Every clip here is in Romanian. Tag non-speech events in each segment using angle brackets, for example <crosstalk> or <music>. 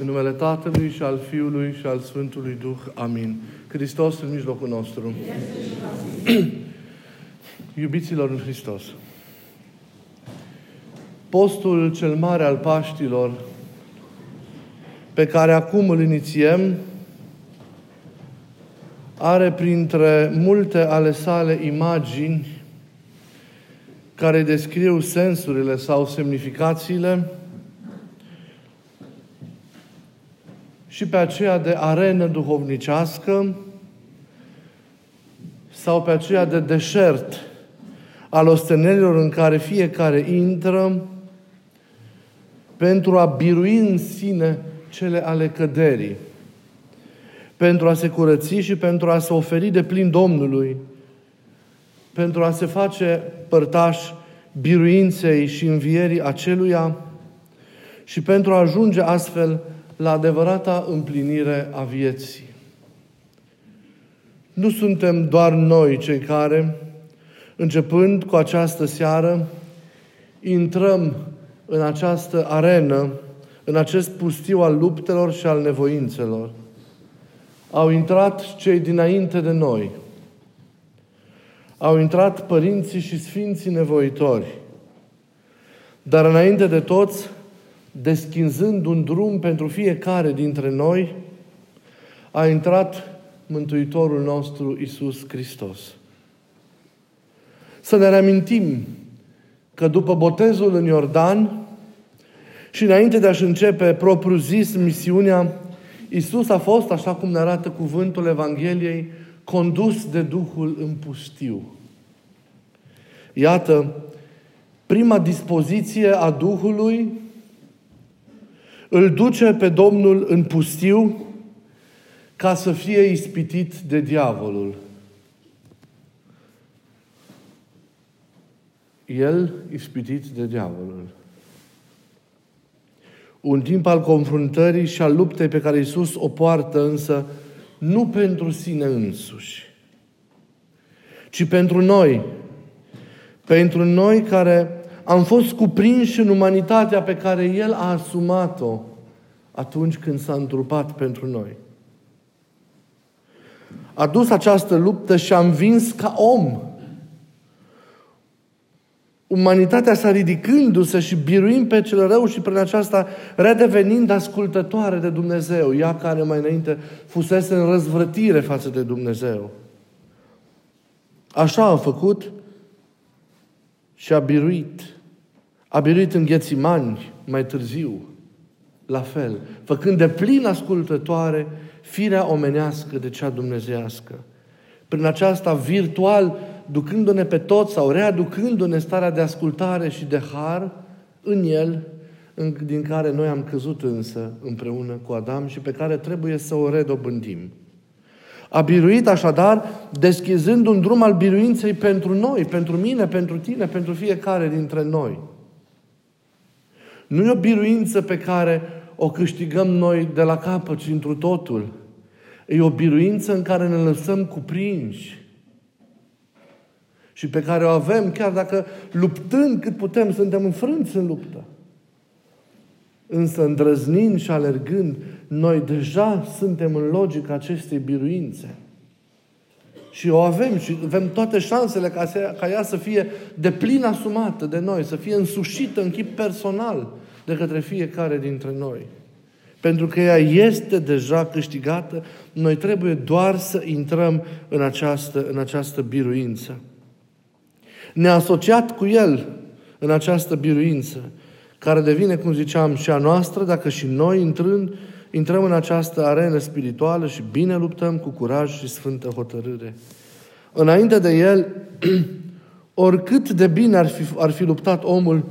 În numele Tatălui și al Fiului și al Sfântului Duh. Amin. Hristos în mijlocul nostru. <clears throat> Iubiților în Hristos. Postul cel mare al Paștilor, pe care acum îl inițiem, are printre multe ale sale imagini care descriu sensurile sau semnificațiile și pe aceea de arenă duhovnicească sau pe aceea de deșert al ostenelilor în care fiecare intră pentru a birui în sine cele ale căderii, pentru a se curăți și pentru a se oferi de plin Domnului, pentru a se face părtaș biruinței și învierii aceluia și pentru a ajunge astfel la adevărata împlinire a vieții. Nu suntem doar noi cei care, începând cu această seară, intrăm în această arenă, în acest pustiu al luptelor și al nevoințelor. Au intrat cei dinainte de noi. Au intrat părinții și sfinții nevoitori. Dar înainte de toți, deschizând un drum pentru fiecare dintre noi, a intrat Mântuitorul nostru Isus Hristos. Să ne reamintim că după botezul în Iordan și înainte de a-și începe propriu zis misiunea, Isus a fost, așa cum ne arată cuvântul Evangheliei, condus de Duhul în pustiu. Iată, prima dispoziție a Duhului îl duce pe Domnul în pustiu ca să fie ispitit de diavolul. El ispitit de diavolul. Un timp al confruntării și al luptei pe care Iisus o poartă însă nu pentru sine însuși, ci pentru noi. Pentru noi care am fost cuprinși în umanitatea pe care El a asumat-o atunci când s-a întrupat pentru noi. A dus această luptă și a învins ca om. Umanitatea s-a ridicându-se și biruind pe cel rău și prin aceasta redevenind ascultătoare de Dumnezeu, ea care mai înainte fusese în răzvrătire față de Dumnezeu. Așa a făcut și a biruit. A biruit în Ghețimani mai târziu, la fel, făcând de plin ascultătoare firea omenească de cea dumnezească. Prin aceasta virtual, ducându-ne pe toți sau readucându-ne starea de ascultare și de har în El, din care noi am căzut însă împreună cu Adam și pe care trebuie să o redobândim. A biruit așadar, deschizând un drum al biruinței pentru noi, pentru mine, pentru tine, pentru fiecare dintre noi. Nu e o biruință pe care o câștigăm noi de la capăt și întru totul. E o biruință în care ne lăsăm cuprinși și pe care o avem chiar dacă luptând cât putem, suntem înfrânți în luptă. Însă îndrăznind și alergând, noi deja suntem în logica acestei biruințe. Și o avem și avem toate șansele ca, să, ca ea să fie de plin asumată de noi, să fie însușită în chip personal de către fiecare dintre noi. Pentru că ea este deja câștigată, noi trebuie doar să intrăm în această, în această biruință. Ne-a asociat cu El în această biruință, care devine, cum ziceam, și a noastră, dacă și noi intrând, intrăm în această arenă spirituală și bine luptăm cu curaj și sfântă hotărâre. Înainte de El, <clears throat> oricât de bine ar fi, ar fi luptat omul,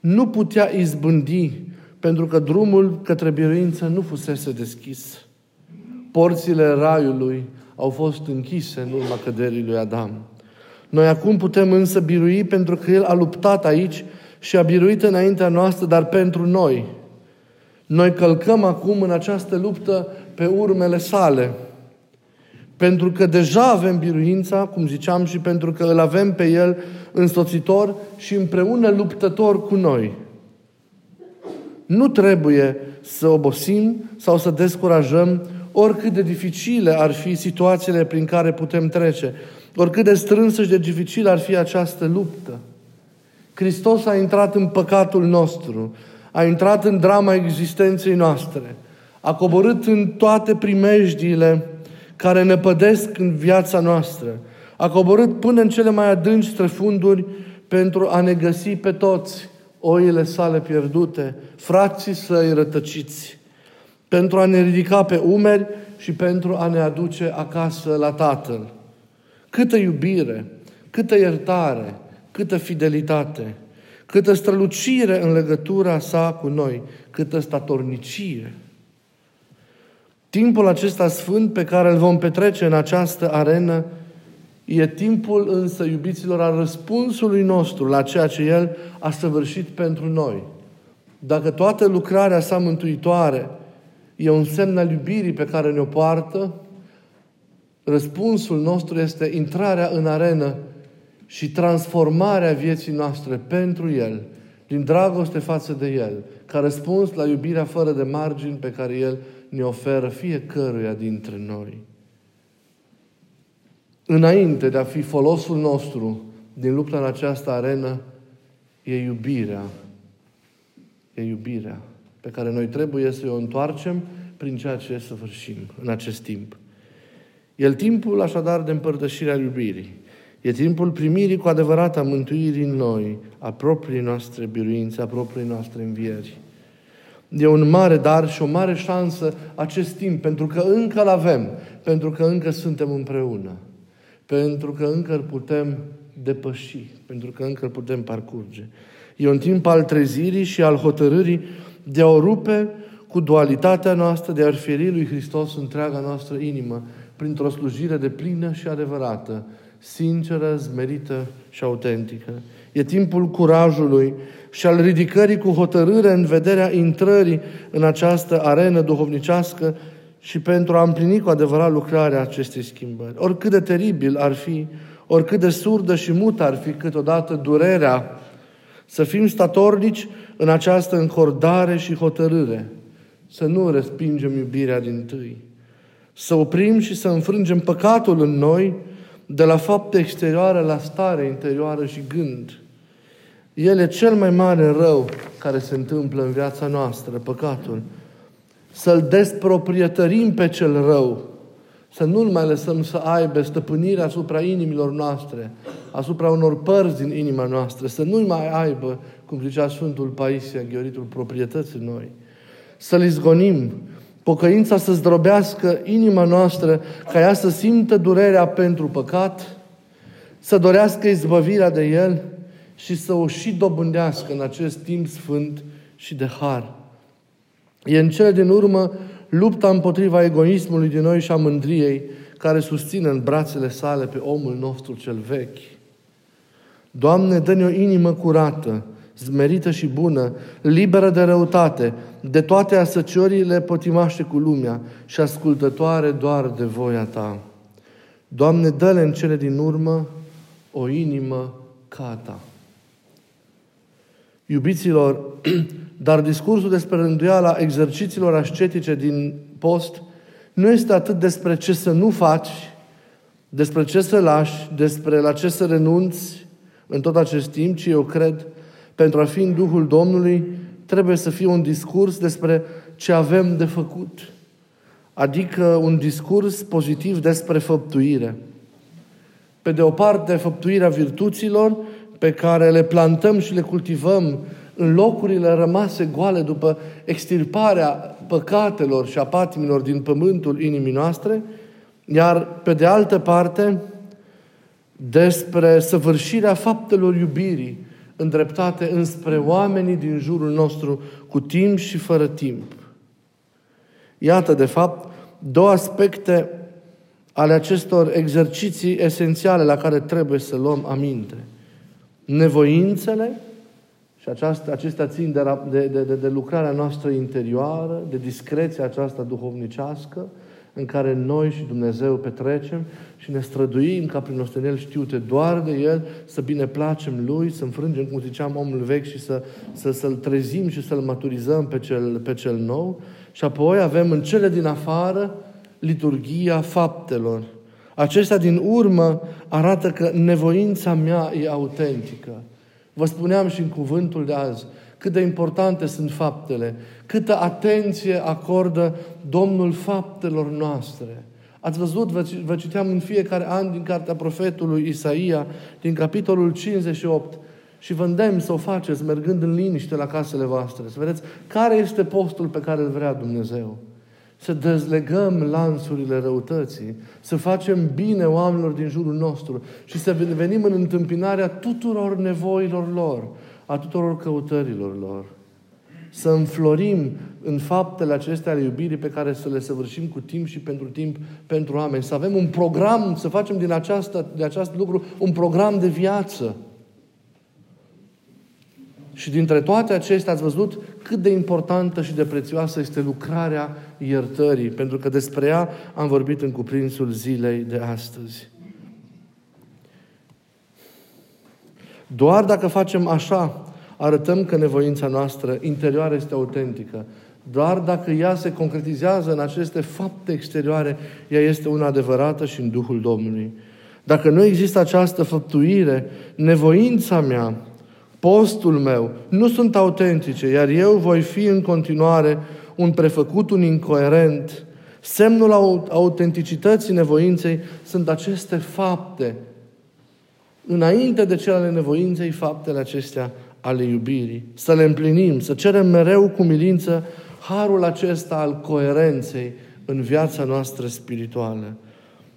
nu putea izbândi, pentru că drumul către biruință nu fusese deschis. Porțile raiului au fost închise în urma căderii lui Adam. Noi acum putem însă birui pentru că El a luptat aici și a biruit înaintea noastră, dar pentru noi. Noi călcăm acum în această luptă pe urmele sale. Pentru că deja avem biruința, cum ziceam, și pentru că îl avem pe El însoțitor și împreună luptător cu noi. Nu trebuie să obosim sau să descurajăm, oricât de dificile ar fi situațiile prin care putem trece, oricât de strânsă și de dificilă ar fi această luptă. Hristos a intrat în păcatul nostru, a intrat în drama existenței noastre, a coborât în toate primejdiile care ne pădesc în viața noastră, a coborât până în cele mai adânci străfunduri pentru a ne găsi pe toți oile sale pierdute, frații săi rătăciți, pentru a ne ridica pe umeri și pentru a ne aduce acasă la Tatăl. Câtă iubire, câtă iertare, câtă fidelitate, câtă strălucire în legătura sa cu noi, câtă statornicie. Timpul acesta sfânt pe care îl vom petrece în această arenă e timpul însă, iubiților, al răspunsului nostru la ceea ce El a săvârșit pentru noi. Dacă toată lucrarea sa mântuitoare e un semn al iubirii pe care ne-o poartă, răspunsul nostru este intrarea în arenă și transformarea vieții noastre pentru El, din dragoste față de El, ca răspuns la iubirea fără de margini pe care El ne oferă fiecăruia dintre noi. Înainte de a fi folosul nostru din lupta în această arenă, e iubirea. E iubirea pe care noi trebuie să o întoarcem prin ceea ce săvârșim în acest timp. E timpul așadar de împărtășirea iubirii. E timpul primirii cu adevărat a mântuirii în noi, a proprii noastre biruințe, a proprii noastre învieri. E un mare dar și o mare șansă acest timp, pentru că încă îl avem, pentru că încă suntem împreună, pentru că încă îl putem depăși, pentru că încă îl putem parcurge. E un timp al trezirii și al hotărârii de a o rupe cu dualitatea noastră, de a feri lui Hristos întreaga noastră inimă, printr-o slujire de plină și adevărată, sinceră, zmerită și autentică. E timpul curajului și al ridicării cu hotărâre în vederea intrării în această arenă duhovnicească și pentru a împlini cu adevărat lucrarea acestei schimbări. Oricât de teribil ar fi, oricât de surdă și mută ar fi câteodată durerea, să fim statornici în această încordare și hotărâre, să nu respingem iubirea din tâi, să oprim și să înfrângem păcatul în noi, de la fapte exterioare la stare interioară și gând. El e cel mai mare rău care se întâmplă în viața noastră, păcatul. Să-l desproprietărim pe cel rău, să nu-l mai lăsăm să aibă stăpânirea asupra inimilor noastre, asupra unor părți din inima noastră, să nu-i mai aibă, cum zicea Sfântul Paisia, Gheoritul, proprietății noi. Să-l izgonim, pocăința să zdrobească inima noastră, ca ea să simtă durerea pentru păcat, să dorească izbăvirea de el și să o și dobândească în acest timp sfânt și de har. E în cele din urmă lupta împotriva egoismului din noi și a mândriei, care susține în brațele sale pe omul nostru cel vechi. Doamne, dă-ne o inimă curată, zmerită și bună, liberă de răutate, de toate asăciorile potimaște cu lumea și ascultătoare doar de voia Ta. Doamne, dă-le în cele din urmă o inimă ca Ta. Iubiților, <clears throat> dar discursul despre rânduiala exercițiilor ascetice din post nu este atât despre ce să nu faci, despre ce să lași, despre la ce să renunți în tot acest timp, ci eu cred pentru a fi în Duhul Domnului, trebuie să fie un discurs despre ce avem de făcut. Adică un discurs pozitiv despre făptuire. Pe de o parte, făptuirea virtuților pe care le plantăm și le cultivăm în locurile rămase goale după extirparea păcatelor și a patimilor din pământul inimii noastre, iar pe de altă parte, despre săvârșirea faptelor iubirii, îndreptate înspre oamenii din jurul nostru, cu timp și fără timp. Iată, de fapt, două aspecte ale acestor exerciții esențiale la care trebuie să luăm aminte. Nevoințele, și aceasta, acestea țin de, de, de, de lucrarea noastră interioară, de discreția aceasta duhovnicească, în care noi și Dumnezeu petrecem și ne străduim ca prin ostenel știute doar de El, să bine placem Lui, să înfrângem, cum ziceam, omul vechi și să, să, să-L trezim și să-L maturizăm pe cel, pe cel nou. Și apoi avem în cele din afară liturgia faptelor. Acestea din urmă arată că nevoința mea e autentică. Vă spuneam și în cuvântul de azi cât de importante sunt faptele, câtă atenție acordă Domnul faptelor noastre. Ați văzut, vă, vă citeam în fiecare an din cartea profetului Isaia, din capitolul 58, și vă îndemn să o faceți mergând în liniște la casele voastre, să vedeți care este postul pe care îl vrea Dumnezeu. Să dezlegăm lanțurile răutății, să facem bine oamenilor din jurul nostru și să venim în întâmpinarea tuturor nevoilor lor, a tuturor căutărilor lor. Să înflorim în faptele acestea ale iubirii pe care să le săvârșim cu timp și pentru timp pentru oameni. Să avem un program, să facem din această, de acest lucru un program de viață. Și dintre toate acestea ați văzut cât de importantă și de prețioasă este lucrarea iertării, pentru că despre ea am vorbit în cuprinsul zilei de astăzi. Doar dacă facem așa, arătăm că nevoința noastră interioară este autentică. Doar dacă ea se concretizează în aceste fapte exterioare, ea este una adevărată și în Duhul Domnului. Dacă nu există această făptuire, nevoința mea, postul meu, nu sunt autentice, iar eu voi fi în continuare un prefăcut, un incoerent. Semnul autenticității nevoinței sunt aceste fapte înainte de cele ale nevoinței, faptele acestea ale iubirii. Să le împlinim, să cerem mereu cu milință harul acesta al coerenței în viața noastră spirituală.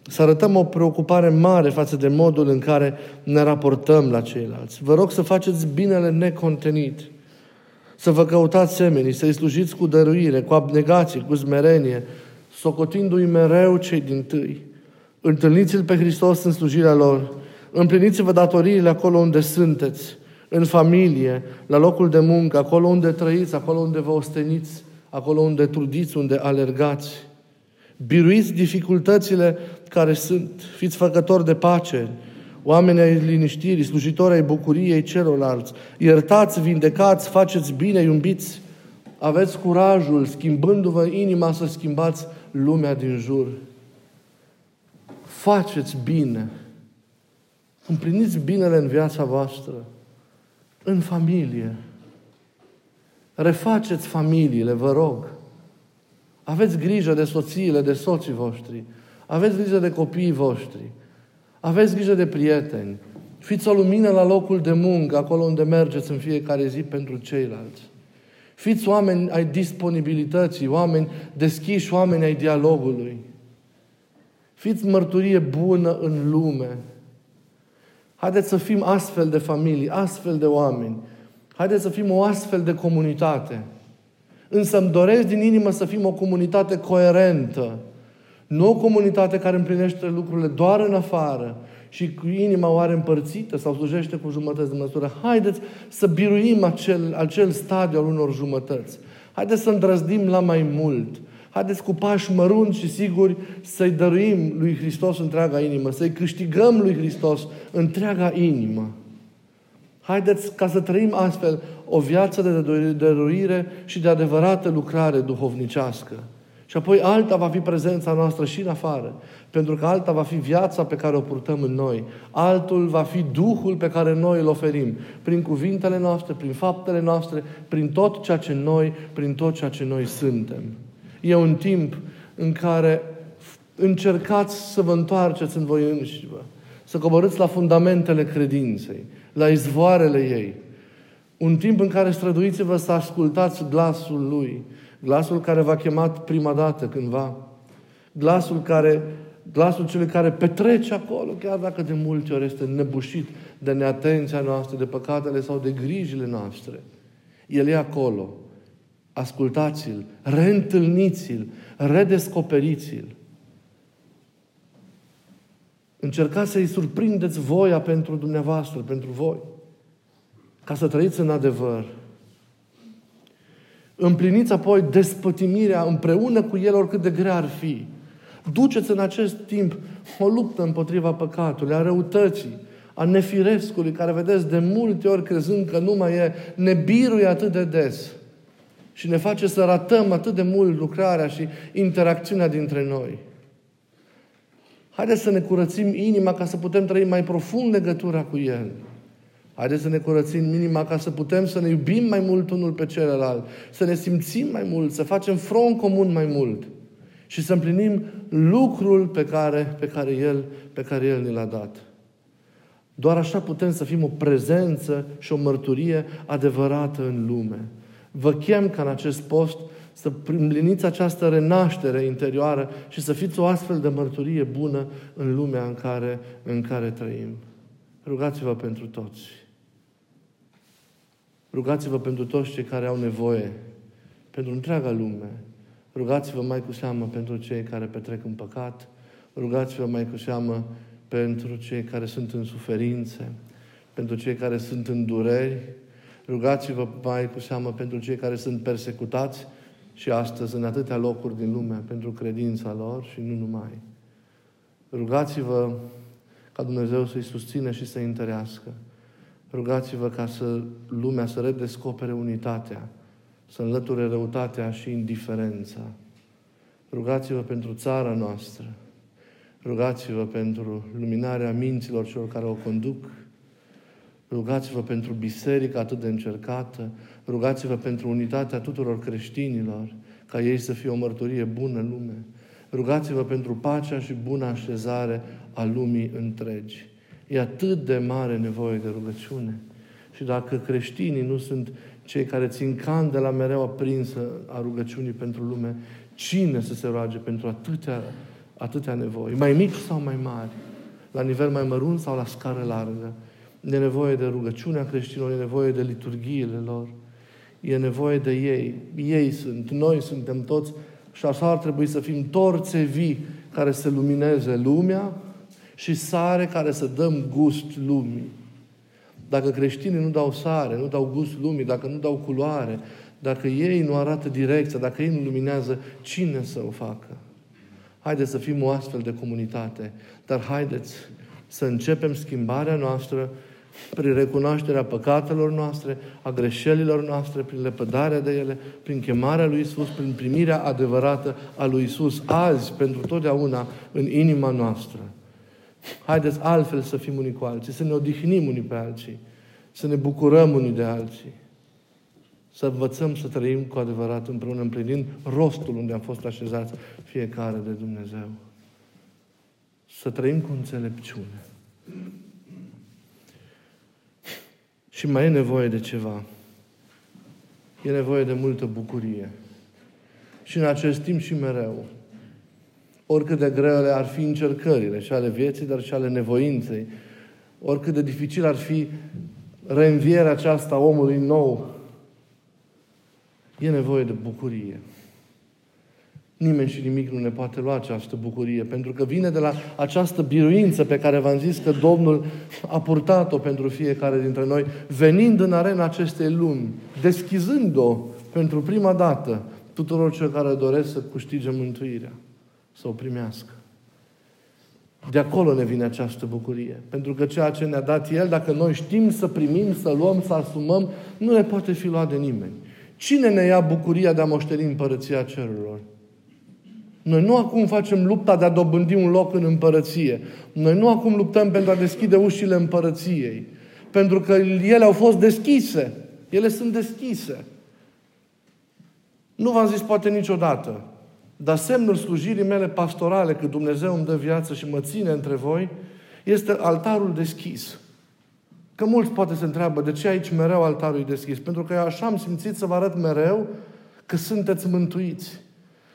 Să arătăm o preocupare mare față de modul în care ne raportăm la ceilalți. Vă rog să faceți binele necontenit. Să vă căutați semenii, să-i slujiți cu dăruire, cu abnegație, cu smerenie, socotindu-i mereu cei din tâi. Întâlniți-L pe Hristos în slujirea lor Împliniți-vă datoriile acolo unde sunteți, în familie, la locul de muncă, acolo unde trăiți, acolo unde vă osteniți, acolo unde trudiți, unde alergați. Biruiți dificultățile care sunt. Fiți făcători de pace, oameni ai liniștirii, slujitori ai bucuriei celorlalți. Iertați, vindecați, faceți bine, iubiți. Aveți curajul, schimbându-vă inima, să schimbați lumea din jur. Faceți bine. Împliniți binele în viața voastră, în familie. Refaceți familiile, vă rog. Aveți grijă de soțiile, de soții voștri. Aveți grijă de copiii voștri. Aveți grijă de prieteni. Fiți o lumină la locul de muncă, acolo unde mergeți în fiecare zi pentru ceilalți. Fiți oameni ai disponibilității, oameni deschiși, oameni ai dialogului. Fiți mărturie bună în lume. Haideți să fim astfel de familii, astfel de oameni. Haideți să fim o astfel de comunitate. Însă îmi doresc din inimă să fim o comunitate coerentă. Nu o comunitate care împlinește lucrurile doar în afară și cu inima oare împărțită sau slujește cu jumătăți de măsură. Haideți să biruim acel, acel stadiu al unor jumătăți. Haideți să îndrăzdim la mai mult. Haideți cu pași mărunți și siguri să-i dăruim lui Hristos întreaga inimă, să-i câștigăm lui Hristos întreaga inimă. Haideți ca să trăim astfel o viață de dăruire și de adevărată lucrare duhovnicească. Și apoi alta va fi prezența noastră și în afară, pentru că alta va fi viața pe care o purtăm în noi. Altul va fi Duhul pe care noi îl oferim, prin cuvintele noastre, prin faptele noastre, prin tot ceea ce noi, prin tot ceea ce noi suntem. E un timp în care încercați să vă întoarceți în voi înșivă, să coborâți la fundamentele credinței, la izvoarele ei. Un timp în care străduiți-vă să ascultați glasul Lui, glasul care v-a chemat prima dată cândva, glasul care glasul celui care petrece acolo, chiar dacă de multe ori este nebușit de neatenția noastră, de păcatele sau de grijile noastre. El e acolo ascultați-l, reîntâlniți-l, redescoperiți-l. Încercați să-i surprindeți voia pentru dumneavoastră, pentru voi, ca să trăiți în adevăr. Împliniți apoi despătimirea împreună cu el oricât de grea ar fi. Duceți în acest timp o luptă împotriva păcatului, a răutății, a nefirescului, care, vedeți, de multe ori crezând că nu mai e, ne biruie atât de des și ne face să ratăm atât de mult lucrarea și interacțiunea dintre noi. Haideți să ne curățim inima ca să putem trăi mai profund legătura cu El. Haideți să ne curățim inima ca să putem să ne iubim mai mult unul pe celălalt, să ne simțim mai mult, să facem front comun mai mult și să împlinim lucrul pe care, pe care, El, pe care El ne l-a dat. Doar așa putem să fim o prezență și o mărturie adevărată în lume. Vă chem ca în acest post să împliniți această renaștere interioară și să fiți o astfel de mărturie bună în lumea în care, în care trăim. Rugați-vă pentru toți. Rugați-vă pentru toți cei care au nevoie, pentru întreaga lume. Rugați-vă mai cu seamă pentru cei care petrec în păcat. Rugați-vă mai cu seamă pentru cei care sunt în suferințe, pentru cei care sunt în dureri. Rugați-vă mai cu seamă pentru cei care sunt persecutați și astăzi în atâtea locuri din lume pentru credința lor și nu numai. Rugați-vă ca Dumnezeu să-i susțină și să-i întărească. Rugați-vă ca să lumea să redescopere unitatea, să înlăture răutatea și indiferența. Rugați-vă pentru țara noastră. Rugați-vă pentru luminarea minților celor care o conduc. Rugați-vă pentru biserica atât de încercată. Rugați-vă pentru unitatea tuturor creștinilor, ca ei să fie o mărturie bună în lume. Rugați-vă pentru pacea și bună așezare a lumii întregi. E atât de mare nevoie de rugăciune. Și dacă creștinii nu sunt cei care țin candela mereu aprinsă a rugăciunii pentru lume, cine să se roage pentru atâtea, atâtea nevoi, mai mici sau mai mari, la nivel mai mărunt sau la scară largă. E nevoie de rugăciunea creștinilor, e nevoie de liturghiile lor, e nevoie de ei. Ei sunt, noi suntem toți și așa ar trebui să fim torțe vii care să lumineze lumea și sare care să dăm gust lumii. Dacă creștinii nu dau sare, nu dau gust lumii, dacă nu dau culoare, dacă ei nu arată direcția, dacă ei nu luminează, cine să o facă? Haideți să fim o astfel de comunitate, dar haideți să începem schimbarea noastră prin recunoașterea păcatelor noastre, a greșelilor noastre, prin lepădarea de ele, prin chemarea lui Isus, prin primirea adevărată a lui Isus, azi, pentru totdeauna, în inima noastră. Haideți altfel să fim unii cu alții, să ne odihnim unii pe alții, să ne bucurăm unii de alții, să învățăm să trăim cu adevărat împreună, împlinind rostul unde am fost așezați fiecare de Dumnezeu. Să trăim cu înțelepciune. Și mai e nevoie de ceva. E nevoie de multă bucurie. Și în acest timp și mereu. Oricât de grele ar fi încercările și ale vieții, dar și ale nevoinței. Oricât de dificil ar fi reînvierea aceasta omului nou. E nevoie de bucurie. Nimeni și nimic nu ne poate lua această bucurie, pentru că vine de la această biruință pe care v-am zis că Domnul a purtat-o pentru fiecare dintre noi, venind în arena acestei lumi, deschizând-o pentru prima dată tuturor celor care doresc să câștige mântuirea, să o primească. De acolo ne vine această bucurie. Pentru că ceea ce ne-a dat El, dacă noi știm să primim, să luăm, să asumăm, nu ne poate fi luat de nimeni. Cine ne ia bucuria de a moșteni împărăția cerurilor? Noi nu acum facem lupta de a dobândi un loc în împărăție. Noi nu acum luptăm pentru a deschide ușile împărăției. Pentru că ele au fost deschise. Ele sunt deschise. Nu v-am zis poate niciodată, dar semnul slujirii mele pastorale, că Dumnezeu îmi dă viață și mă ține între voi, este altarul deschis. Că mulți poate se întreabă, de ce aici mereu altarul e deschis? Pentru că eu așa am simțit să vă arăt mereu că sunteți mântuiți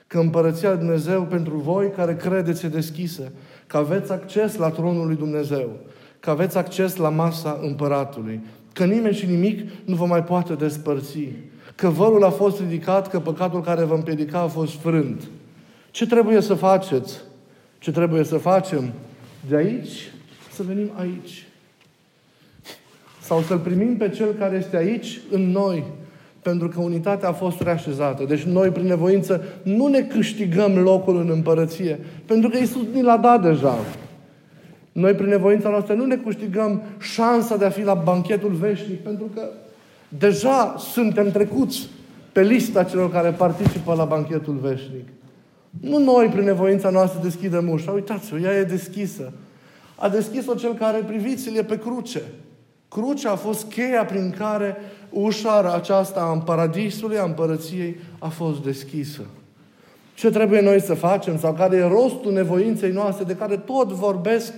că împărăția lui Dumnezeu pentru voi care credeți e deschisă, că aveți acces la tronul lui Dumnezeu, că aveți acces la masa împăratului, că nimeni și nimic nu vă mai poate despărți, că vărul a fost ridicat, că păcatul care vă împiedica a fost frânt. Ce trebuie să faceți? Ce trebuie să facem? De aici să venim aici. Sau să-L primim pe Cel care este aici, în noi, Pentru că unitatea a fost reașezată. Deci noi, prin nevoință, nu ne câștigăm locul în împărăție. Pentru că Iisus ni l-a dat deja. Noi, prin nevoința noastră, nu ne câștigăm șansa de a fi la banchetul veșnic. Pentru că deja suntem trecuți pe lista celor care participă la banchetul veșnic. Nu noi, prin nevoința noastră, deschidem ușa. Uitați-o, ea e deschisă. A deschis-o cel care, priviți-l, e pe cruce. Crucea a fost cheia prin care ușa aceasta în paradisului, a împărăției, a fost deschisă. Ce trebuie noi să facem sau care e rostul nevoinței noastre de care tot vorbesc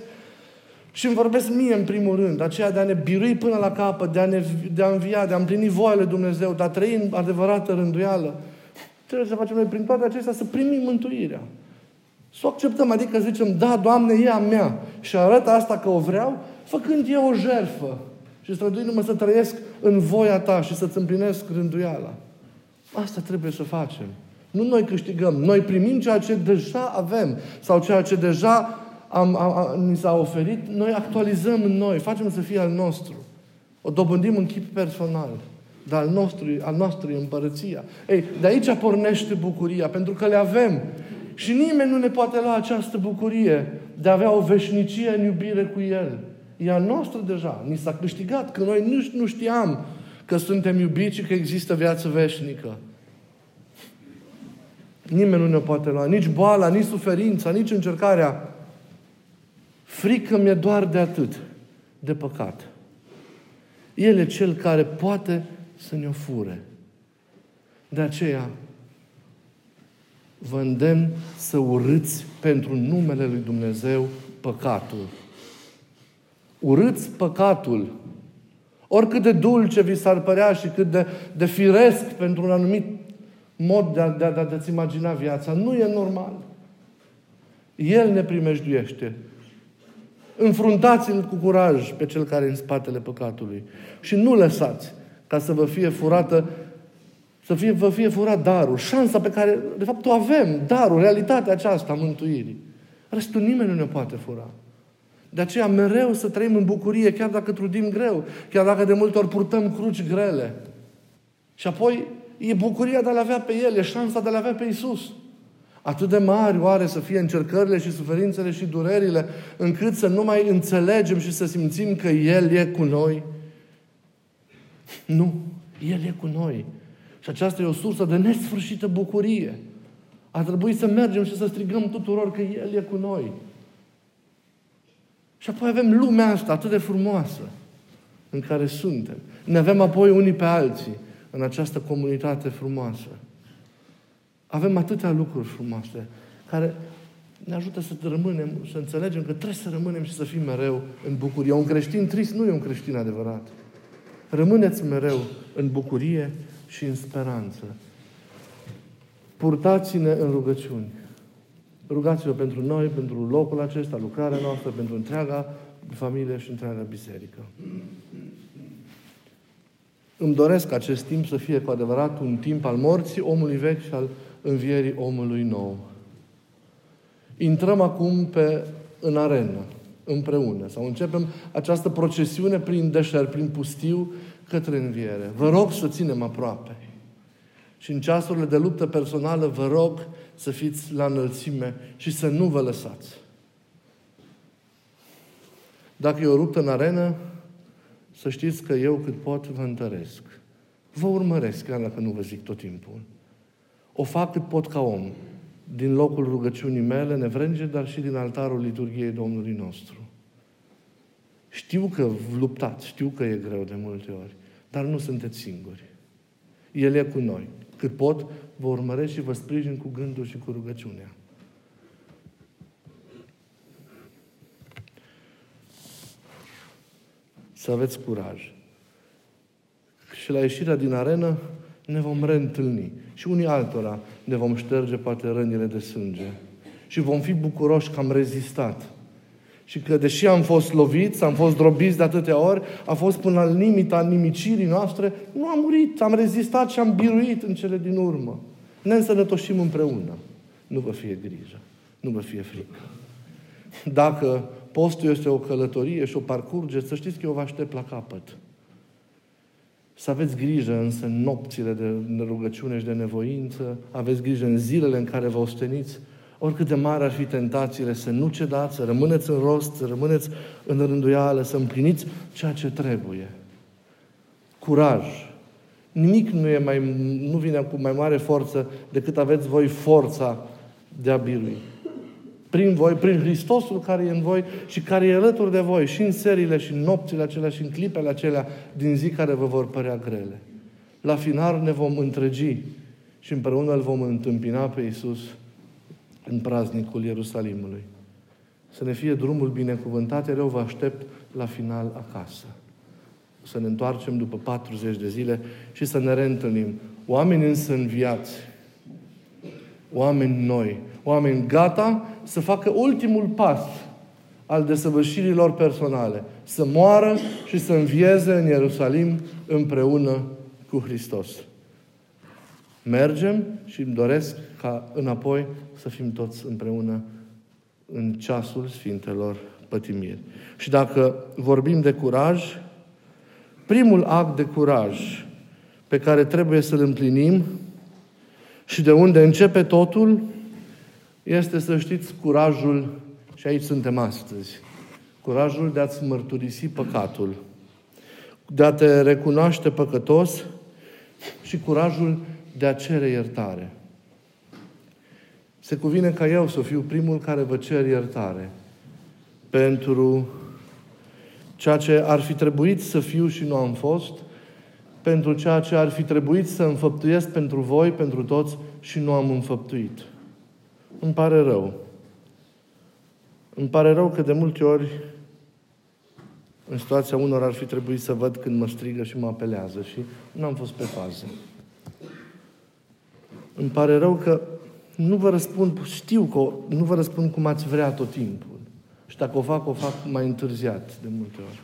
și îmi vorbesc mie în primul rând, aceea de a ne birui până la capăt, de a, ne, de a învia, de a împlini voile Dumnezeu, de a trăi în adevărată rânduială. Trebuie să facem noi prin toate acestea să primim mântuirea. Să o acceptăm, adică zicem, da, Doamne, e a mea. Și arăt asta că o vreau, făcând eu o jerfă. Și străduindu-mă să trăiesc în voia Ta și să-ți împlinesc rânduiala. Asta trebuie să facem. Nu noi câștigăm. Noi primim ceea ce deja avem sau ceea ce deja am, am, am, ni s-a oferit, noi actualizăm în noi, facem să fie al nostru. O dobândim în chip personal. Dar al nostru, al nostru e împărăția. Ei, de aici pornește bucuria, pentru că le avem. Și nimeni nu ne poate lua această bucurie de a avea o veșnicie în iubire cu El. E a noastră deja. Ni s-a câștigat, că noi nu, nu știam că suntem iubiți și că există viață veșnică. Nimeni nu ne poate lua. Nici boala, nici suferința, nici încercarea. Frică mi-e doar de atât, de păcat. El e cel care poate să ne-o fure. De aceea, vă îndemn să urâți pentru numele Lui Dumnezeu păcatul. Urâți păcatul. Oricât de dulce vi s-ar părea și cât de, de firesc pentru un anumit mod de, a, de, a, de a-ți imagina viața, nu e normal. El ne primejduiește. Înfruntați-l cu curaj pe cel care e în spatele păcatului. Și nu lăsați ca să vă fie furată să fie, vă fie furat darul, șansa pe care, de fapt, o avem, darul, realitatea aceasta a mântuirii. Restul nimeni nu ne poate fura. De aceea mereu să trăim în bucurie, chiar dacă trudim greu, chiar dacă de multe ori purtăm cruci grele. Și apoi e bucuria de a-L avea pe El, e șansa de a-L avea pe Isus. Atât de mari oare să fie încercările și suferințele și durerile, încât să nu mai înțelegem și să simțim că El e cu noi? Nu. El e cu noi. Și aceasta e o sursă de nesfârșită bucurie. A trebuit să mergem și să strigăm tuturor că El e cu noi. Și apoi avem lumea asta atât de frumoasă în care suntem. Ne avem apoi unii pe alții în această comunitate frumoasă. Avem atâtea lucruri frumoase care ne ajută să rămânem, să înțelegem că trebuie să rămânem și să fim mereu în bucurie. Un creștin trist nu e un creștin adevărat. Rămâneți mereu în bucurie și în speranță. Purtați-ne în rugăciuni. Rugați-vă pentru noi, pentru locul acesta, lucrarea noastră, pentru întreaga familie și întreaga biserică. Îmi doresc acest timp să fie cu adevărat un timp al morții omului vechi și al învierii omului nou. Intrăm acum pe, în arenă, împreună, sau începem această procesiune prin deșert, prin pustiu, către înviere. Vă rog să ținem aproape. Și în ceasurile de luptă personală vă rog să fiți la înălțime și să nu vă lăsați. Dacă e o luptă în arenă, să știți că eu cât pot vă întăresc. Vă urmăresc, chiar dacă nu vă zic tot timpul. O fac cât pot ca om, din locul rugăciunii mele nevrenge, dar și din altarul liturgiei Domnului nostru. Știu că luptați, știu că e greu de multe ori, dar nu sunteți singuri. El e cu noi. Cât pot, vă urmăresc și vă sprijin cu gândul și cu rugăciunea. Să aveți curaj. Și la ieșirea din arenă ne vom reîntâlni. Și unii altora ne vom șterge poate rănile de sânge. Și vom fi bucuroși că am rezistat și că deși am fost loviți, am fost drobiți de atâtea ori, a fost până la limita nimicirii noastre, nu am murit, am rezistat și am biruit în cele din urmă. Ne însănătoșim împreună. Nu vă fie grijă, nu vă fie frică. Dacă postul este o călătorie și o parcurge, să știți că eu vă aștept la capăt. Să aveți grijă însă în nopțile de rugăciune și de nevoință, aveți grijă în zilele în care vă osteniți, oricât de mari ar fi tentațiile, să nu cedați, să rămâneți în rost, să rămâneți în rânduială, să împliniți ceea ce trebuie. Curaj. Nimic nu, e mai, nu vine cu mai mare forță decât aveți voi forța de a birui. Prin voi, prin Hristosul care e în voi și care e alături de voi și în serile și în nopțile acelea și în clipele acelea din zi care vă vor părea grele. La final ne vom întregi și împreună îl vom întâmpina pe Iisus în praznicul Ierusalimului. Să ne fie drumul binecuvântat, eu vă aștept la final acasă. Să ne întoarcem după 40 de zile și să ne reîntâlnim. Oameni însă înviați, oameni noi, oameni gata să facă ultimul pas al desăvârșirilor personale. Să moară și să învieze în Ierusalim împreună cu Hristos. Mergem și îmi doresc ca înapoi să fim toți împreună în ceasul Sfintelor Pătimiri. Și dacă vorbim de curaj, primul act de curaj pe care trebuie să-l împlinim și de unde începe totul, este să știți curajul, și aici suntem astăzi, curajul de a-ți mărturisi păcatul, de a te recunoaște păcătos și curajul de a cere iertare. Se cuvine ca eu să fiu primul care vă cer iertare pentru ceea ce ar fi trebuit să fiu și nu am fost, pentru ceea ce ar fi trebuit să înfăptuiesc pentru voi, pentru toți și nu am înfăptuit. Îmi pare rău. Îmi pare rău că de multe ori în situația unor ar fi trebuit să văd când mă strigă și mă apelează și nu am fost pe fază. Îmi pare rău că nu vă răspund, știu că nu vă răspund cum ați vrea tot timpul. Și dacă o fac, o fac mai întârziat de multe ori.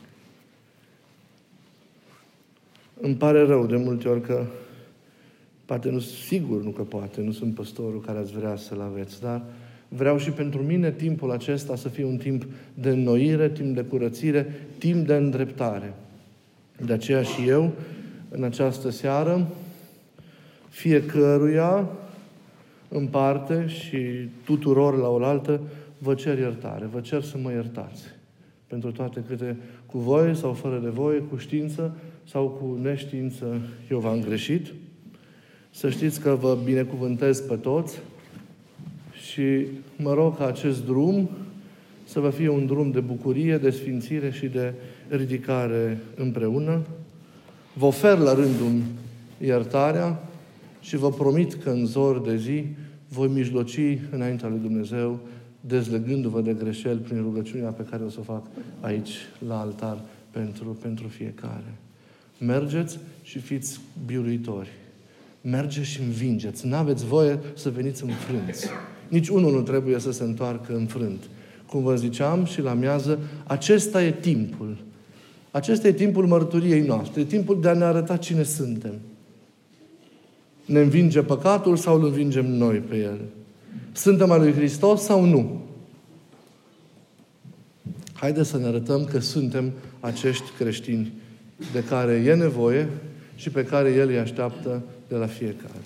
Îmi pare rău de multe ori că poate nu, sigur nu că poate, nu sunt păstorul care ați vrea să-l aveți, dar vreau și pentru mine timpul acesta să fie un timp de înnoire, timp de curățire, timp de îndreptare. De aceea și eu, în această seară, fiecăruia în parte și tuturor la oaltă, vă cer iertare, vă cer să mă iertați pentru toate câte cu voi sau fără de voi, cu știință sau cu neștiință eu v-am greșit. Să știți că vă binecuvântez pe toți și mă rog ca acest drum să vă fie un drum de bucurie, de sfințire și de ridicare împreună. Vă ofer la rândul iertarea și vă promit că în zor de zi voi mijloci înaintea lui Dumnezeu, dezlegându-vă de greșeli prin rugăciunea pe care o să o fac aici, la altar, pentru, pentru fiecare. Mergeți și fiți biruitori. Mergeți și învingeți. N-aveți voie să veniți înfrânți. Nici unul nu trebuie să se întoarcă înfrânt. Cum vă ziceam și la miază, acesta e timpul. Acesta e timpul mărturiei noastre. E timpul de a ne arăta cine suntem. Ne învinge păcatul sau îl învingem noi pe el? Suntem al lui Hristos sau nu? Haideți să ne arătăm că suntem acești creștini de care e nevoie și pe care El îi așteaptă de la fiecare.